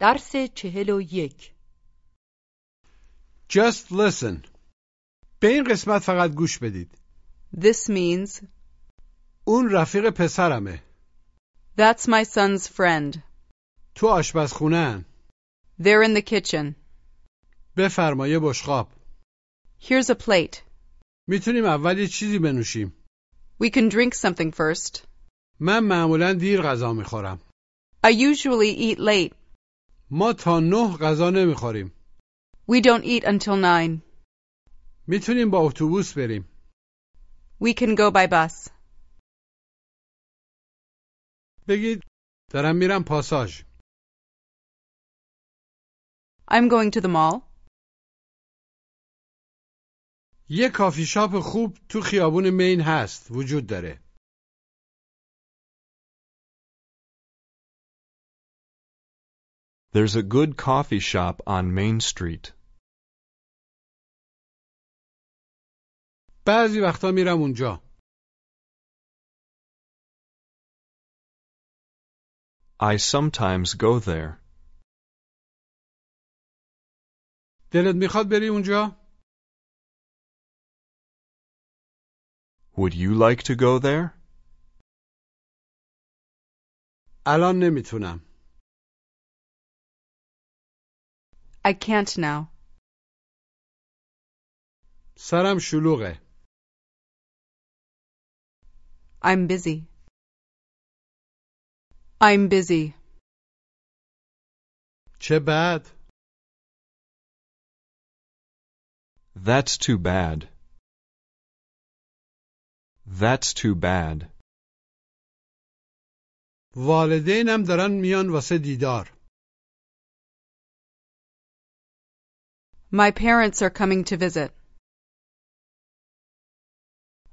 درس چهل و یک Just listen. به این قسمت فقط گوش بدید. This means اون رفیق پسرمه. That's my son's friend. تو آشپزخونه They're in the kitchen. بفرمایه بشقاب. Here's a plate. می‌تونیم اول یه چیزی بنوشیم. We can drink something first. من معمولا دیر غذا می‌خورم. I usually eat late. ما تا نه غذا نمی‌خوریم. We don't eat until nine. می‌تونیم با اتوبوس بریم. We can go by bus. بگید دارم میرم پاساژ. I'm going to the mall. یه کافی شاپ خوب تو خیابون مین هست. وجود داره. There's a good coffee shop on Main Street. بعضی وقتا میرم اونجا. I sometimes go there. دلت میخواد بری اونجا؟ Would you like to go there? الان نمیتونم. I can't now. سرم شلوغه. I'm busy. I'm busy. چه بد. That's too bad. That's too bad. والدینم دارن میان واسه دیدار. My parents are coming to visit.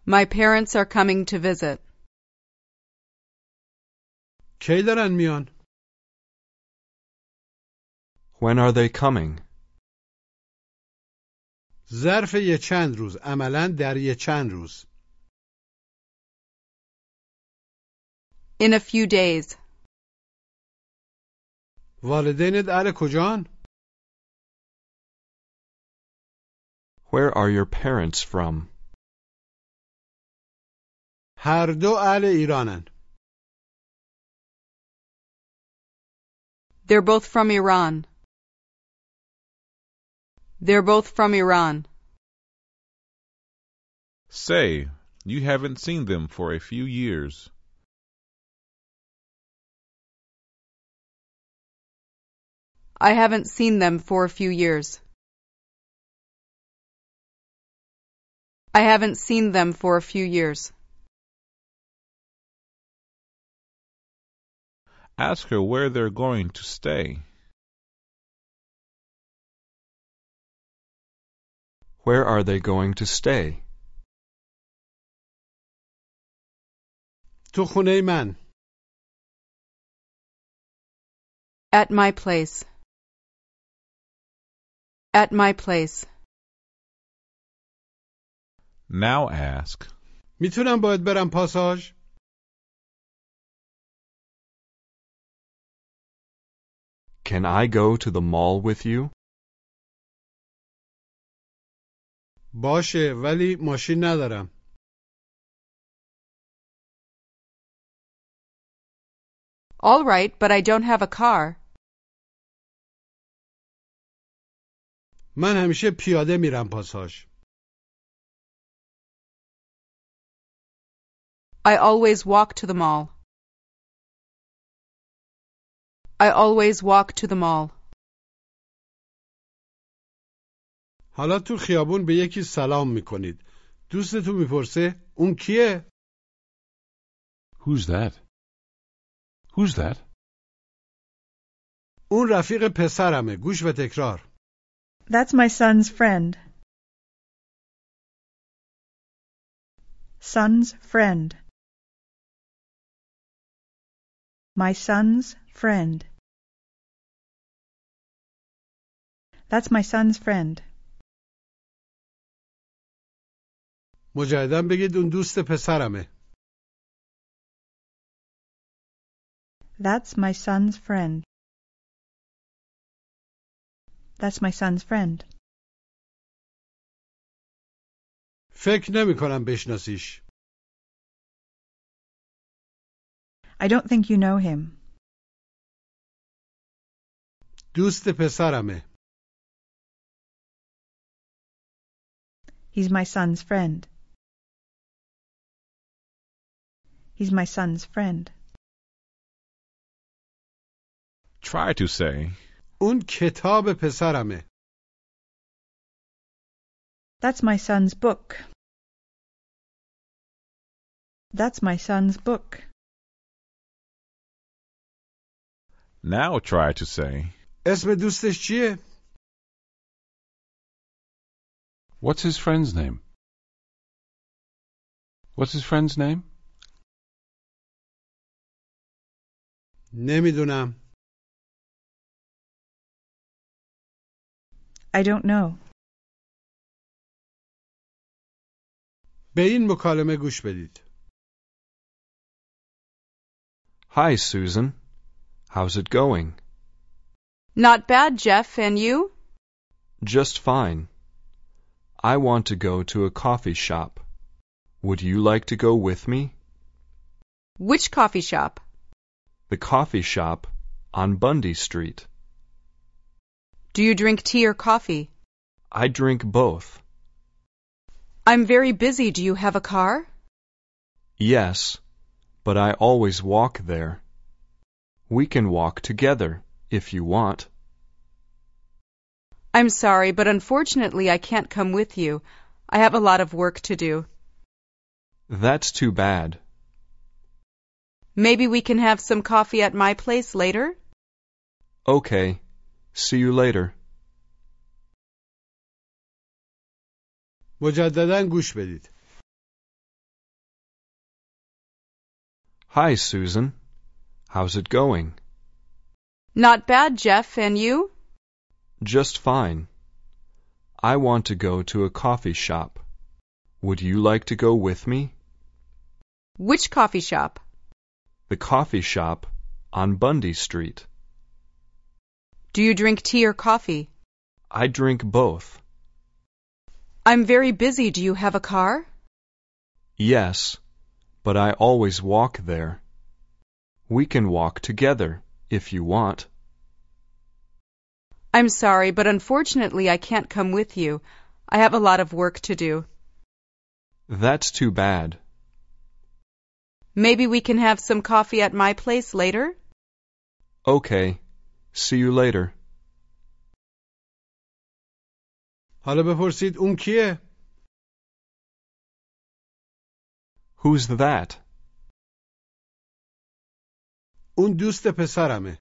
My parents are coming to visit. کی دارن میان؟ When are they coming? ظرف یه چند روز. عملا در یه چند روز. In a few days. والدینت اهل کجان؟ Where are your parents from? هر دو اهل ایرانن. They're both from Iran. They're both from Iran. Say, you haven't seen them for a few years. I haven't seen them for a few years. I haven't seen them for a few years. Ask her where they're going to stay. Where are they going to stay? تو خونه من. At my place. At my place. Now ask, میتونم باید برم پاساژ؟ Can I go to the mall with you? باشه ولی ماشین ندارم. All right, but I don't have a car. من همیشه پیاده میرم پاساژ. I always walk to the mall. I always walk to the mall. حالا تو خیابون به یکی سلام میکنید. دوستتون میپرسه اون کیه؟ Who's that? Who's that? اون رفیق پسرمه. گوش و تکرار. That's my son's friend. Son's friend. My son's friend. That's my son's friend. مجددا بگید اون دوست پسرمه. That's my son's friend. That's my son's friend. فکر نمی کنم بشناسیش I don't think you know him. دوست پسرمه He's my son's friend. He's my son's friend. Try to say, اون کتاب پسرمه That's my son's book. That's my son's book. now try to say, اسم دوستش چیه؟ What's his friend's name? What's his friend's name? نمیدونم I don't know. به این مکالمه گوش بدید Hi, Susan. How's it going? Not bad, Jeff, and you? Just fine. I want to go to a coffee shop. Would you like to go with me? Which coffee shop? The coffee shop on Bundy Street. Do you drink tea or coffee? I drink both. I'm very busy. Do you have a car? Yes, but I always walk there. We can walk together if you want. I'm sorry, but unfortunately I can't come with you. I have a lot of work to do. That's too bad. Maybe we can have some coffee at my place later? Okay. See you later. مجددا گوش بدید Hi, Susan. How's it going? Not bad, Jeff, and you? Just fine. I want to go to a coffee shop. Would you like to go with me? Which coffee shop? The coffee shop on Bundy Street. Do you drink tea or coffee? I drink both. I'm very busy. Do you have a car? Yes, but I always walk there. We can walk together if you want. I'm sorry, but unfortunately I can't come with you. I have a lot of work to do. That's too bad. Maybe we can have some coffee at my place later? Okay. See you later. حالا بپرسید اون کیه؟ Who's that? اون دوست پسرمه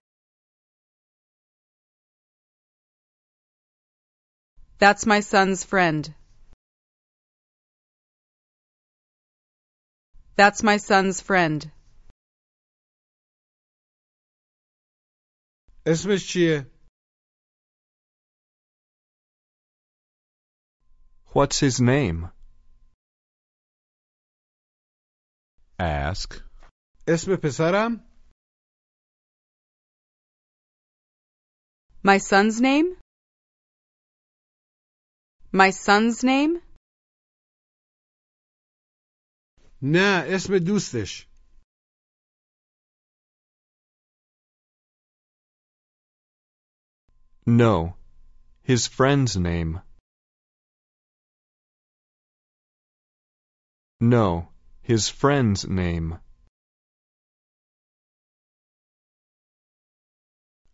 That's my son's friend. That's my son's friend. اسمش چیه؟ What's his name? ask, اسم پسرم؟ My son's name? My son's name? نه اسم دوستش No. His friend's name. No. His friend's name.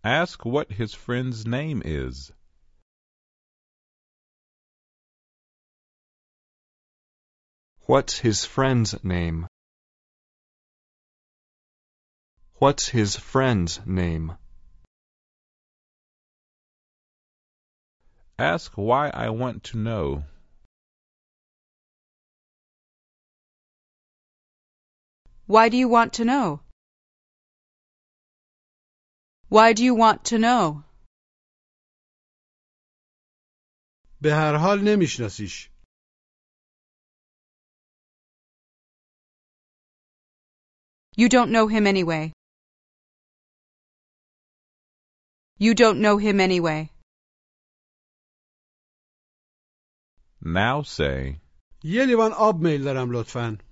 Ask what his friend's name is. What's his friend's name? What's his friend's name? Ask why I want to know. Why do you want to know? Why do you want to know? به هر حال نمیشناسیش. You don't know him anyway. You don't know him anyway. Now say. یه لیوان آب میل دارم لطفاً.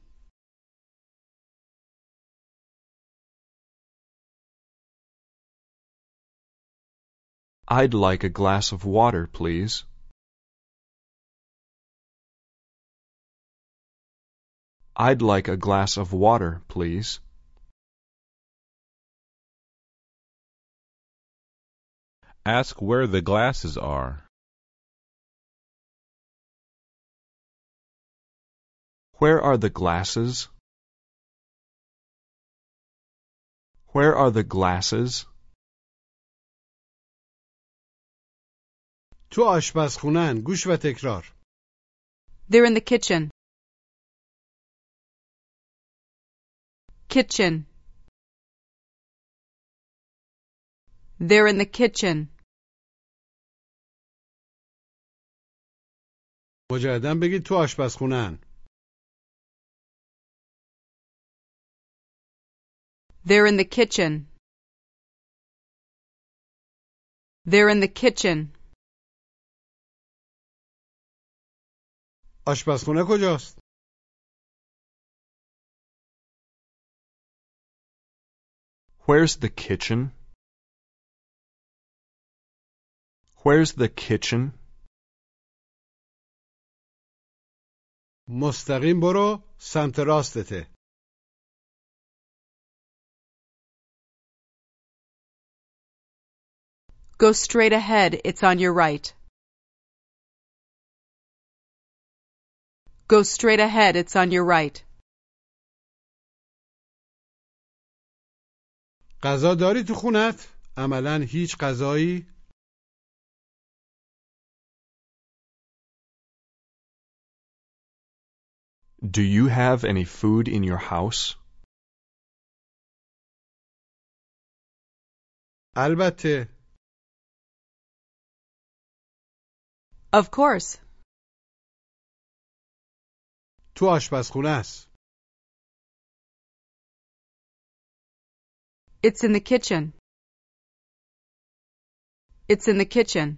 I'd like a glass of water, please. I'd like a glass of water, please. ask where the glasses are. Where are the glasses? Where are the glasses? تو آشپزخونه‌ن. گوش و تکرار. They're in the kitchen. Kitchen. They're in the kitchen. مجددا بگید تو آشپزخونه‌ن. They're in the kitchen. They're in the kitchen. آشپزخونه کجاست؟ Where's the kitchen? Where's the kitchen? مستقیم برو سمت راستته. Go straight ahead, it's on your right. Go straight ahead, it's on your right. غذا داری تو خونت؟ عملا هیچ غذایی؟ Do you have any food in your house? البته. Of course. تو آشپزخونه است. It's in the kitchen. It's in the kitchen.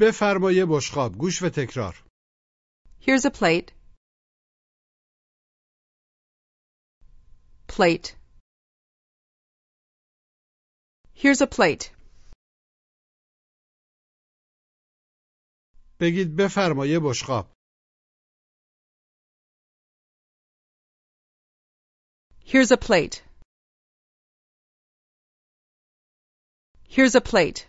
بفرما یه بشقاب. گوش و تکرار. Here's a plate. Plate. Here's a plate. بگید بفرما یه بشقاب. Here's a plate. Here's a plate.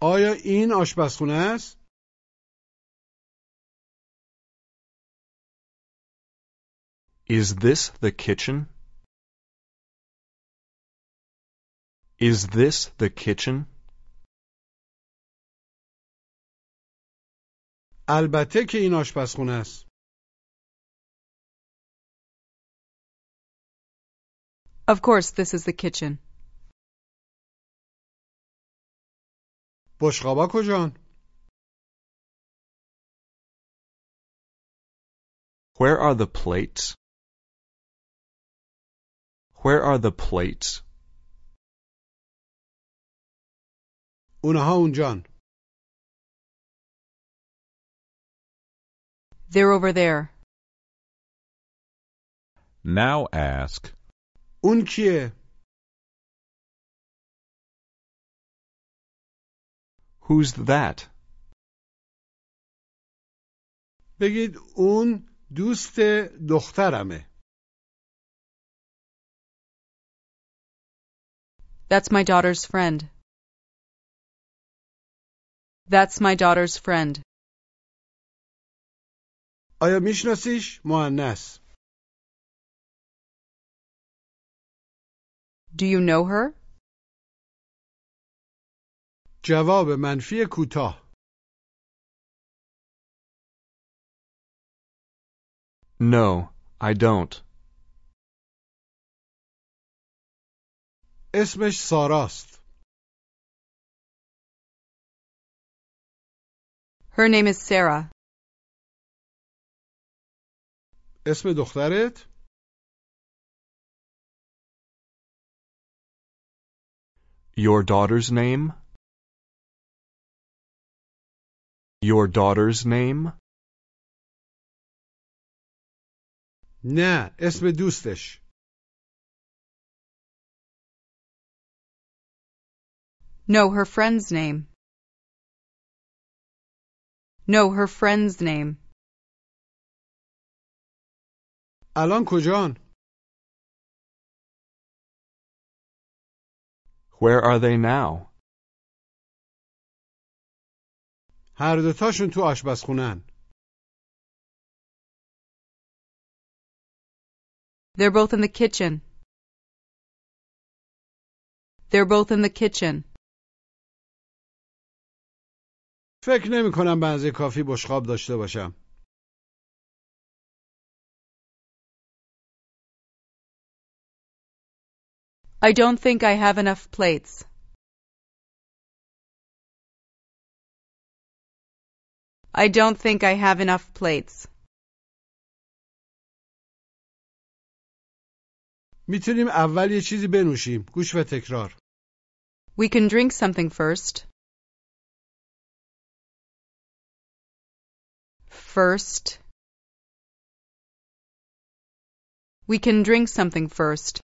آیا این آشپزخونه است؟ Is this the kitchen? Is this the kitchen? البته که این آشپزخونه است. Of course, this is the kitchen. بشقابا کجان؟ Where are the plates? Where are the plates? اونها اونجان. They're over there. Now ask, اون کیه؟ Who's that? بگید اون دوست دخترمه. That's my daughter's friend. That's my daughter's friend. آیا میشناسیش؟ مؤنث. Do you know her? جواب منفی کوتاه. No, I don't. اسمش ساراست. Her name is Sarah. اسم دخترت؟ Your daughter's name? Your daughter's name? نه اسم دوستش No, her friend's name. No, her friend's name. الان کجان Where are they now? هر دوتاشون تو آشپزخونن They're both in the kitchen. They're both in the kitchen. فکر نمی کنم بنزه کافی بشقاب داشته باشم I don't think I have enough plates. I don't think I have enough plates. میتونیم اول یه چیزی بنوشیم گوش و تکرار We can drink something first. First. We can drink something first.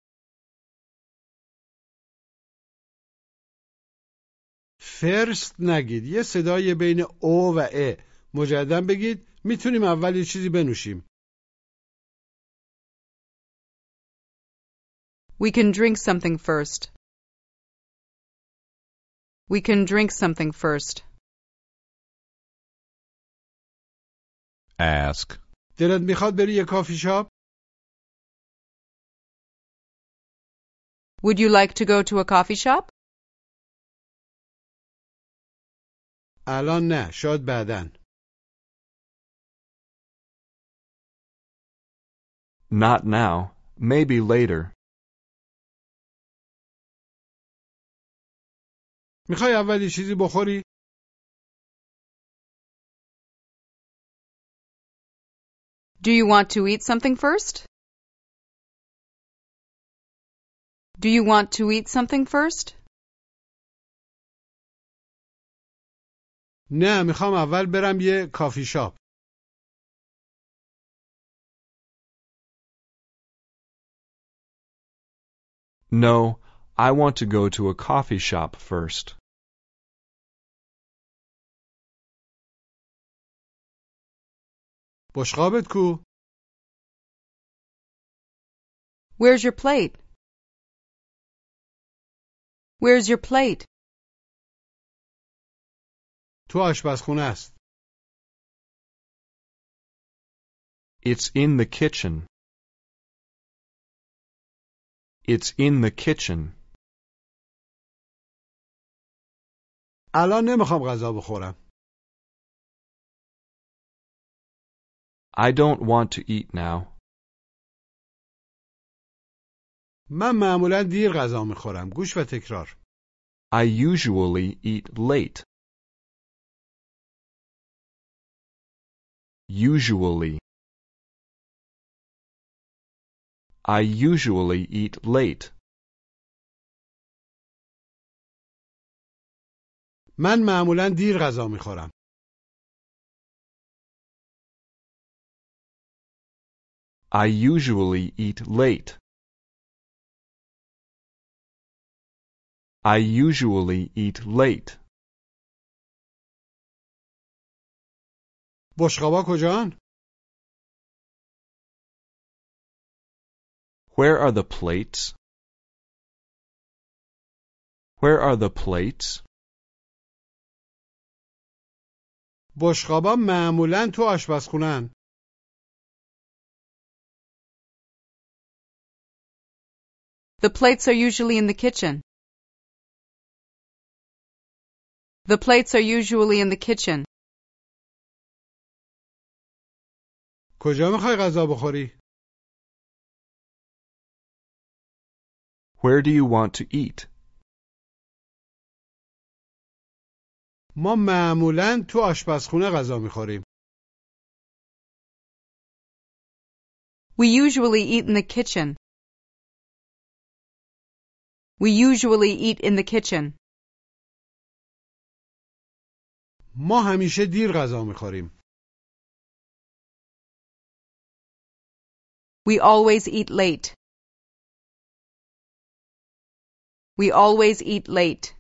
فرست نگید یه صدای بین او و ا مجددا بگید می‌تونیم اول یه چیزی بنوشیم We can drink something first. We can drink something first. Ask. دلت می‌خواد بری یه کافی شاپ Would you like to go to a coffee shop? الان نه شاید بعدن Not now. Maybe later. میخوای اول یه چیزی بخوری Do you want to eat something first? Do you want to eat something first? نه میخوام اول برم یه کافی شاپ No, I want to go to a coffee shop first. بشقابت کو Where's your plate? Where's your plate? تو آشپزخونه است It's in the kitchen. It's in the kitchen. الان نمیخوام غذا بخورم I don't want to eat now. من معمولا دیر غذا میخورم گوش و تکرار I usually eat late. Usually. I usually eat late. من معمولا دیر غذا میخورم I usually eat late. I usually eat late. بشقابا کجان Where are the plates? Where are the plates? بشقابا معمولا تو آشپزخونن The plates are usually in the kitchen. The plates are usually in the kitchen. کجا می‌خوای غذا بخوری Where do you want to eat? ما معمولا تو آشپزخونه غذا می‌خوریم We usually eat in the kitchen. We usually eat in the kitchen. ما همیشه دیر غذا می‌خوریم. We always eat late. We always eat late.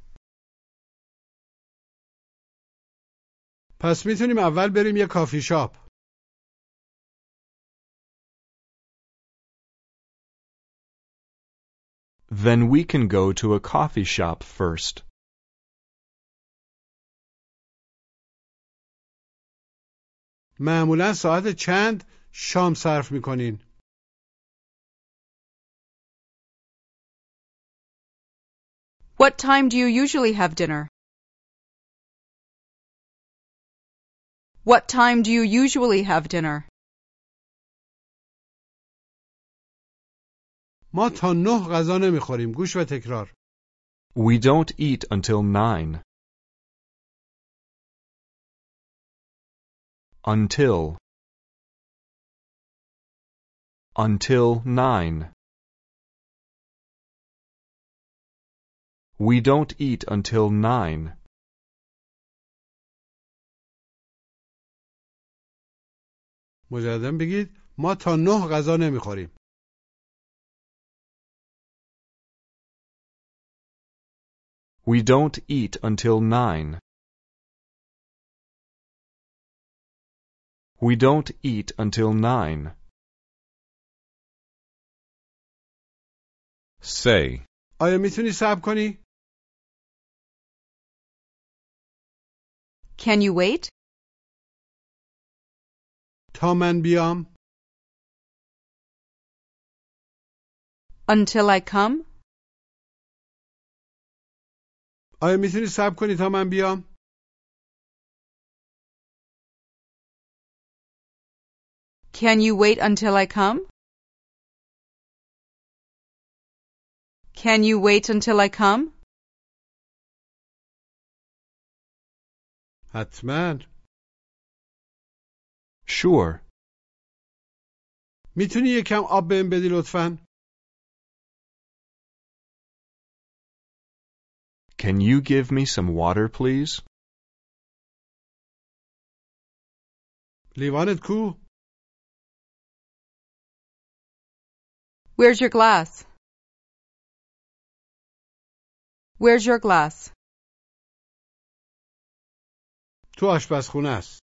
پس میتونیم اول بریم یه کافی شاپ. Then we can go to a coffee shop first. معمولا ساعت چند شام صرف میکنین؟ What time do you usually have dinner? What time do you usually have dinner? ما تا نه غذا نمیخوریم. گوش و تکرار. We don't eat until nine. Until. Until nine. We don't eat until nine. مجددا بگید ما تا نه غذا نمیخوریم. We don't eat until nine. We don't eat until nine. Say. آیا میتونی صبر کنی؟ Can you wait? تا من بیام؟ Until I come? آیا میتونی صبر کنی تا من بیام؟ Can you wait until I come? Can you wait until I come? حتما. Sure. میتونی یکم آب بهم بدی لطفا؟ Can you give me some water, please? لیوانت کو؟ Where's your glass? Where's your glass? تو آشپزخونه است.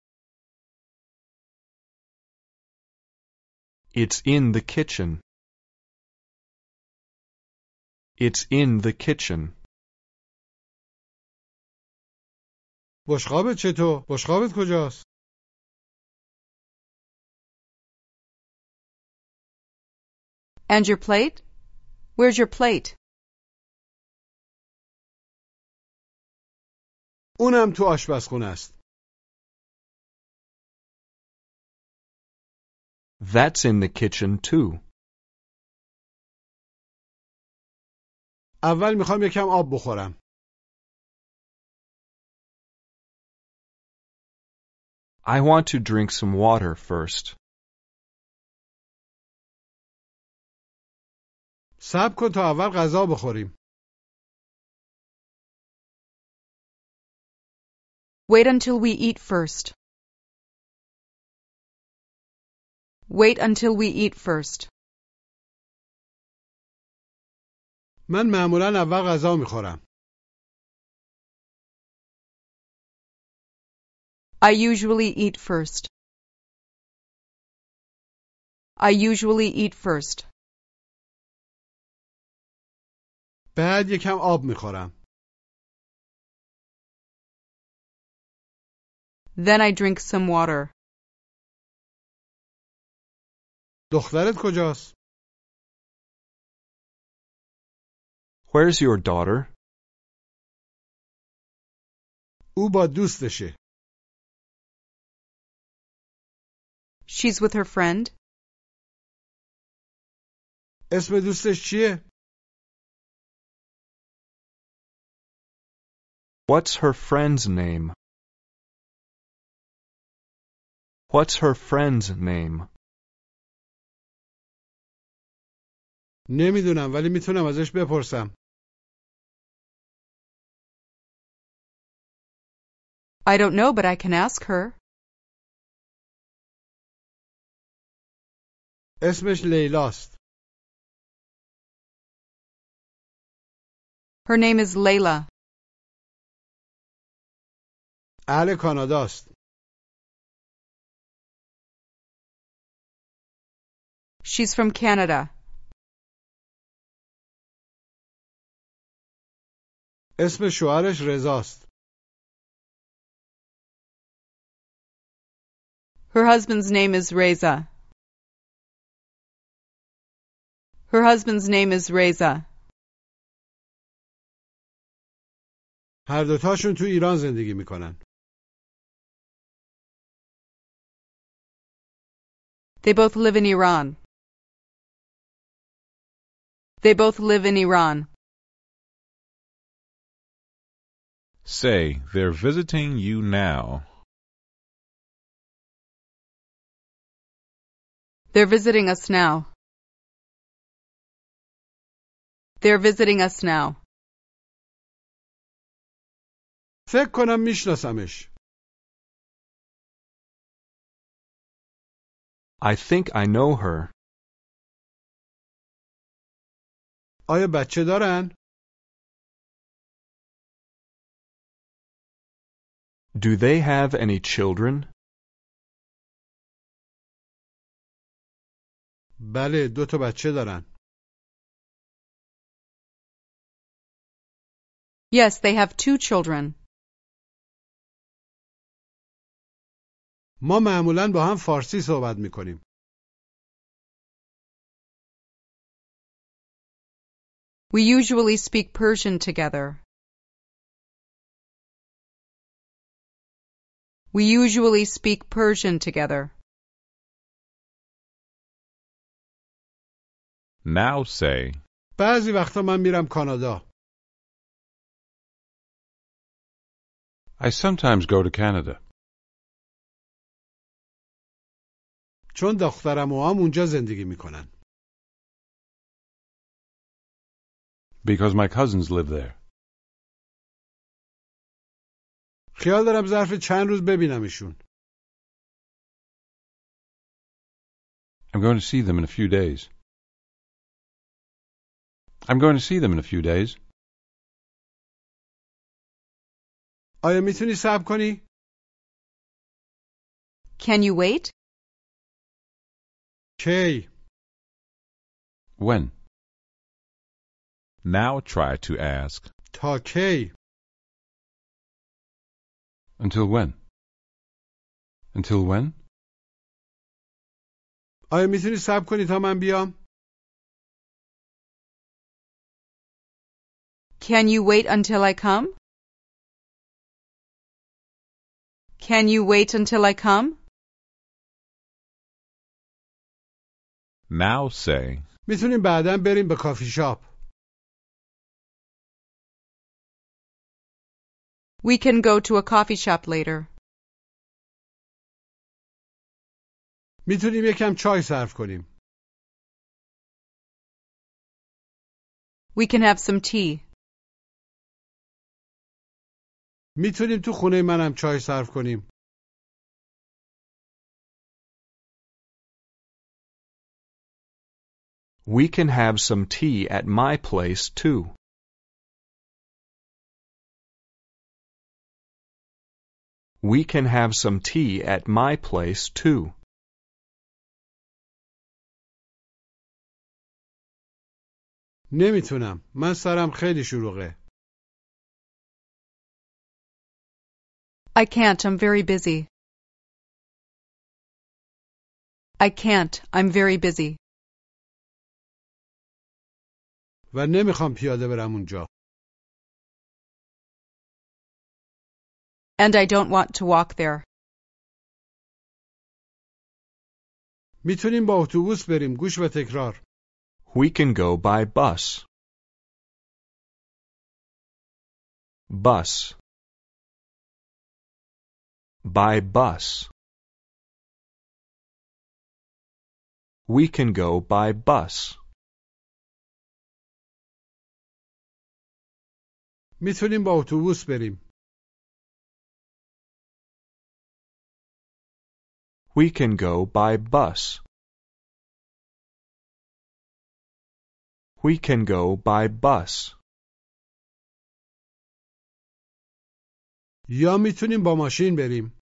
It's in the kitchen. It's in the kitchen. بشقابت چطور؟ بشقابت کجاست؟ And your plate? Where's your plate? اونم تو آشپزخونه است. That's in the kitchen too. اول میخوام یکم آب بخورم. I want to drink some water first. صبر کن تا اول غذا بخوریم. Wait until we eat first. Wait until we eat first. من معمولا اول غذا میخورم. I usually eat first. I usually eat first. بعد یکم آب میخورم. Then I drink some water. دخترت کجاست؟ Where's your daughter? او با دوستشه. She's with her friend. اسم دوستش چیه؟ What's her friend's name? What's her friend's name? نمی‌دونم ولی می‌تونم ازش بپرسم. I don't know but I can ask her. اسمش لیلاست. Her name is Layla. اهل کاناداست. She's from Canada. اسم شوهرش رضاست Her husband's name is Reza. Her husband's name is Reza. هر دوتاشون تو ایران زندگی میکنن They both live in Iran. They both live in Iran. Say, they're visiting you now. They're visiting us now. They're visiting us now. فکر کنم میشناسمش I think I know her. آیا بچه دارن؟ Do they have any children? بله دو تا بچه دارن Yes, they have two children. ما معمولا با هم فارسی صحبت میکنیم We usually speak Persian together. We usually speak Persian together. Now say, بعضی وقتا من میرم کانادا I sometimes go to Canada چون دخترم و هم اونجا زندگی میکنن because my cousins live there. خیال دارم ظرف چند روز ببینمشون I'm going to see them in a few days. I'm going to see them in a few days. آیا میتونی صبر کنی؟ Can you wait? کی؟ When? now try to ask. تا کی؟ Until when? Until when? آیا میتونی صبر کنی تا من بیام؟ Can you wait until I come? Can you wait until I come? Now say, میتونیم بعدا بریم به کافی شاپ We can go to a coffee shop later. میتونیم یکم چای صرف کنیم We can have some tea. میتونیم تو خونه منم چای صرف کنیم We can have some tea at my place, too. We can have some tea at my place, too. نمیتونم من سرم خیلی شلوغه I can't, I'm very busy. I can't, I'm very busy. و نمیخوام پیاده برم اونجا And I don't want to walk there. میتونیم با اتوبوس بریم گوش و تکرار We can go by bus. Bus. By bus. We can go by bus. میتونیم با اتوبوس بریم We can go by bus. We can go by bus. یا میتونیم با ماشین بریم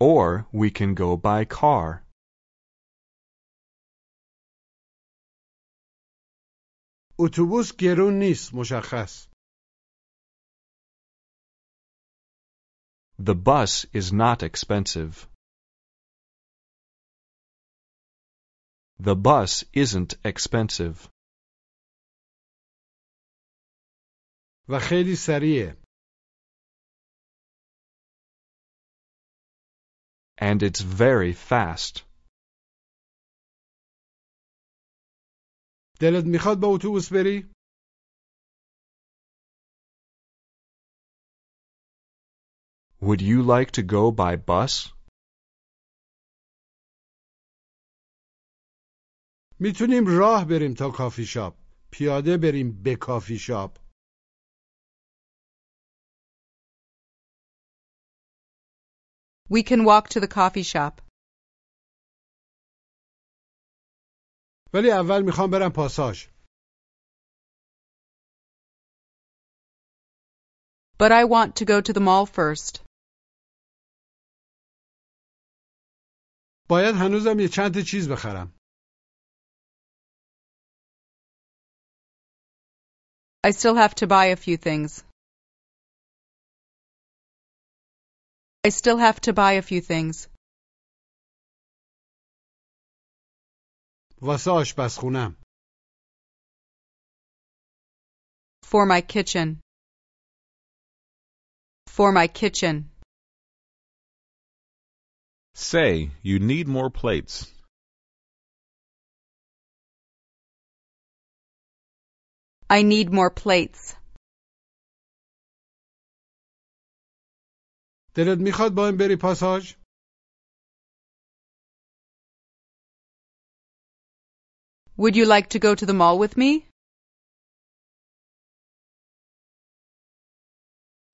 Or we can go by car. اتوبوس گرون نیست مشخص The bus is not expensive. The bus isn't expensive. و خیلی سریعه And it's very fast. دلت میخواد با اتوبوس بری Would you like to go by bus? میتونیم راه بریم تا کافی شاپ پیاده بریم به کافی شاپ We can walk to the coffee shop. ولی اول میخوام برم پاساژ But I want to go to the mall first. باید هنوزم یه چند تا چیز بخرم I still have to buy a few things. I still have to buy a few things. واسه آشپزخونم For my kitchen. For my kitchen. Say, you need more plates. I need more plates. دلت میخواد با این بری پاساژ Would you like to go to the mall with me?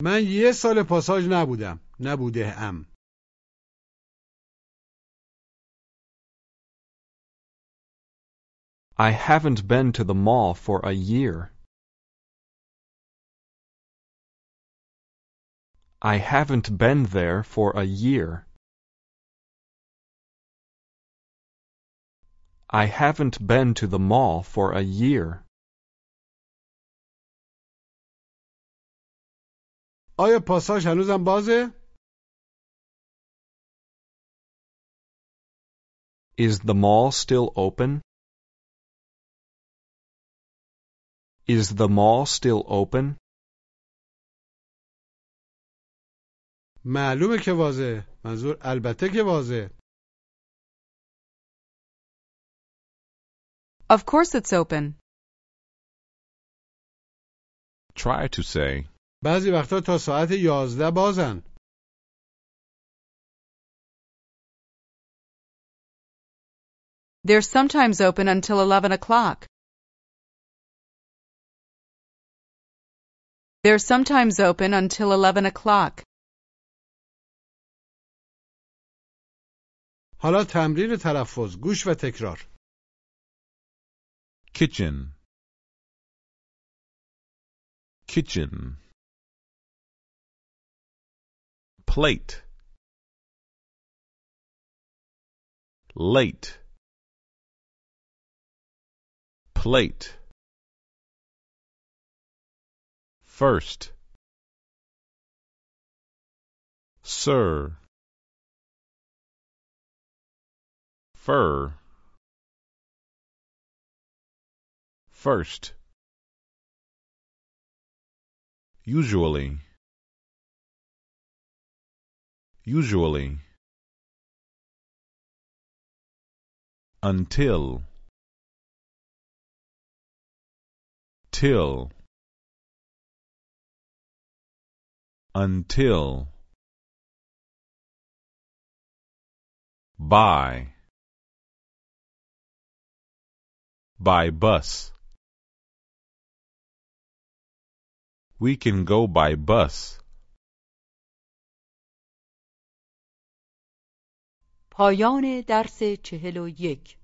من یه سال پاساژ نبودم نبوده ام I haven't been to the mall for a year. I haven't been there for a year. I haven't been to the mall for a year. آیا پاساژ هنوزم بازه؟ Is the mall still open? Is the mall still open? معلومه که واضحه منظور البته که واضحه Of course it's open. Try to say, بعضی وقتا تا ساعت یازده بازن They're sometimes open until 11 o'clock. They're sometimes open until 11 o'clock. حالا تمرین تلفظ گوش و تکرار kitchen. Kitchen. Plate. Late. Plate. First. Sir. Fur. First. Usually. Usually. Until. Till. Until. By. By bus. We can go by bus. پایان درس چهل و یک